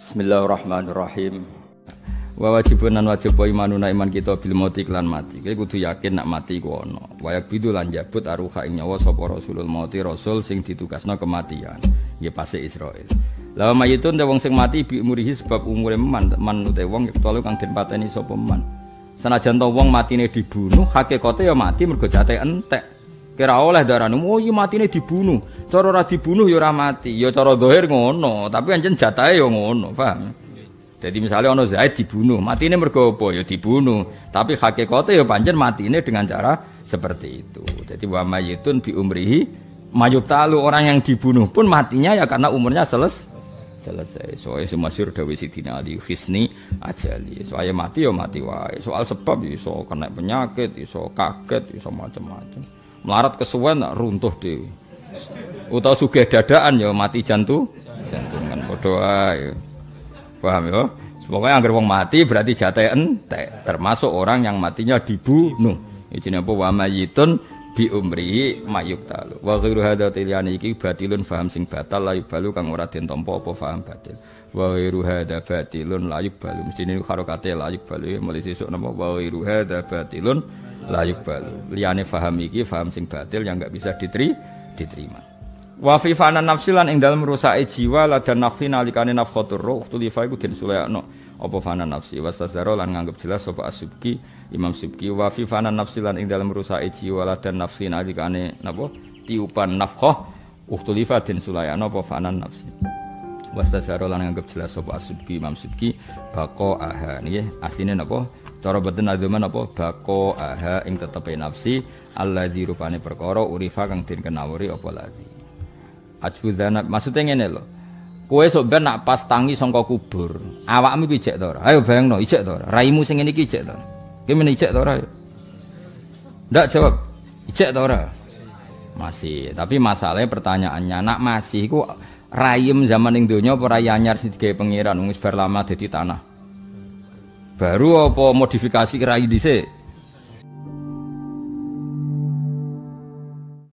Bismillahirrahmanirrahim. Wa wajibun nan wajib wa imanuna iman kita bil mauti lan mati. Kowe kudu yakin nak mati ku ana. Wa yakbidu lan jabut aruha ing nyawa sapa rasulul mauti rasul sing ditugasna kematian. Nggih pase Israil. Lah mayitun te wong sing mati bi umurihi sebab umure man man te wong telu kang den pateni sapa man. Senajan to wong matine dibunuh, hakikate ya mati mergo jate entek. Kira oleh darane, oh iya matine dibunuh. Cara ora dibunuh ya ora mati. Ya cara ngono, tapi anjen jatahe ya ngono, paham? Jadi misalnya ono Zaid dibunuh, mati ini apa? Ya dibunuh. Tapi hakikatnya ya panjen mati ini dengan cara seperti itu. Jadi wa mayitun bi umrihi mayuk talu orang yang dibunuh pun matinya ya karena umurnya seles selesai. Soalnya semasyur dawe sidina ali hisni ajali. Soalnya mati ya mati wae. Soal sebab iso kena penyakit, iso kaget, iso macam-macam. Melarat kesuwen runtuh dewi. Utawa sugih dadaan ya mati jantung, jantungan padha wae. Paham ya? Pokoknya agar wong mati berarti jatah entek, termasuk orang yang matinya dibunuh. Ini apa wa mayitun bi umri mayuk talu. Wa ghairu hadza tiliyani iki batilun faham sing batal la balu kang ora den tampa apa faham batil. Wa ghairu hadza batilun. Mesti ini harokate la balu mulai sesuk napa wa ghairu hadza batilun la balu. Liyane faham iki faham sing batil yang enggak bisa diteri, diterima. Wa fi fana nafsi lan ing dalem rusake jiwa ladan nafsi nalikane nafkhatur ruh. Tulifa iku den sulayakno apa fana nafsi? Wastasdaro lan nganggep jelas sapa asubki Imam Subki. Wa fi fana nafsi lan ing dalem rusake jiwa ladan nafsi nalikane napa? Tiupan nafkhah uktulifa den sulayakno apa fana nafsi? Wastasdaro lan nganggep jelas sapa asubki Imam Subki. Bako aha. Nggih asline napa cara boten aduman apa bako aha ing tetepe nafsi Allah dirupane perkara urifa kang den kenawuri apa lagi Ajbudana maksudnya ngene lho. Kowe sok ben nak pas tangi sangka kubur, awakmu iki ijek to ora? Ayo bayangno, ijek to ora? Raimu sing ngene iki ijek to. Ki men ijek to ora? Ndak jawab. Ijek to ora? Masih, tapi masalahnya pertanyaannya, nak masih iku raim zaman ning donya apa rai anyar sing digawe pangeran wis bar lama dadi tanah. Baru apa modifikasi rai dhisik?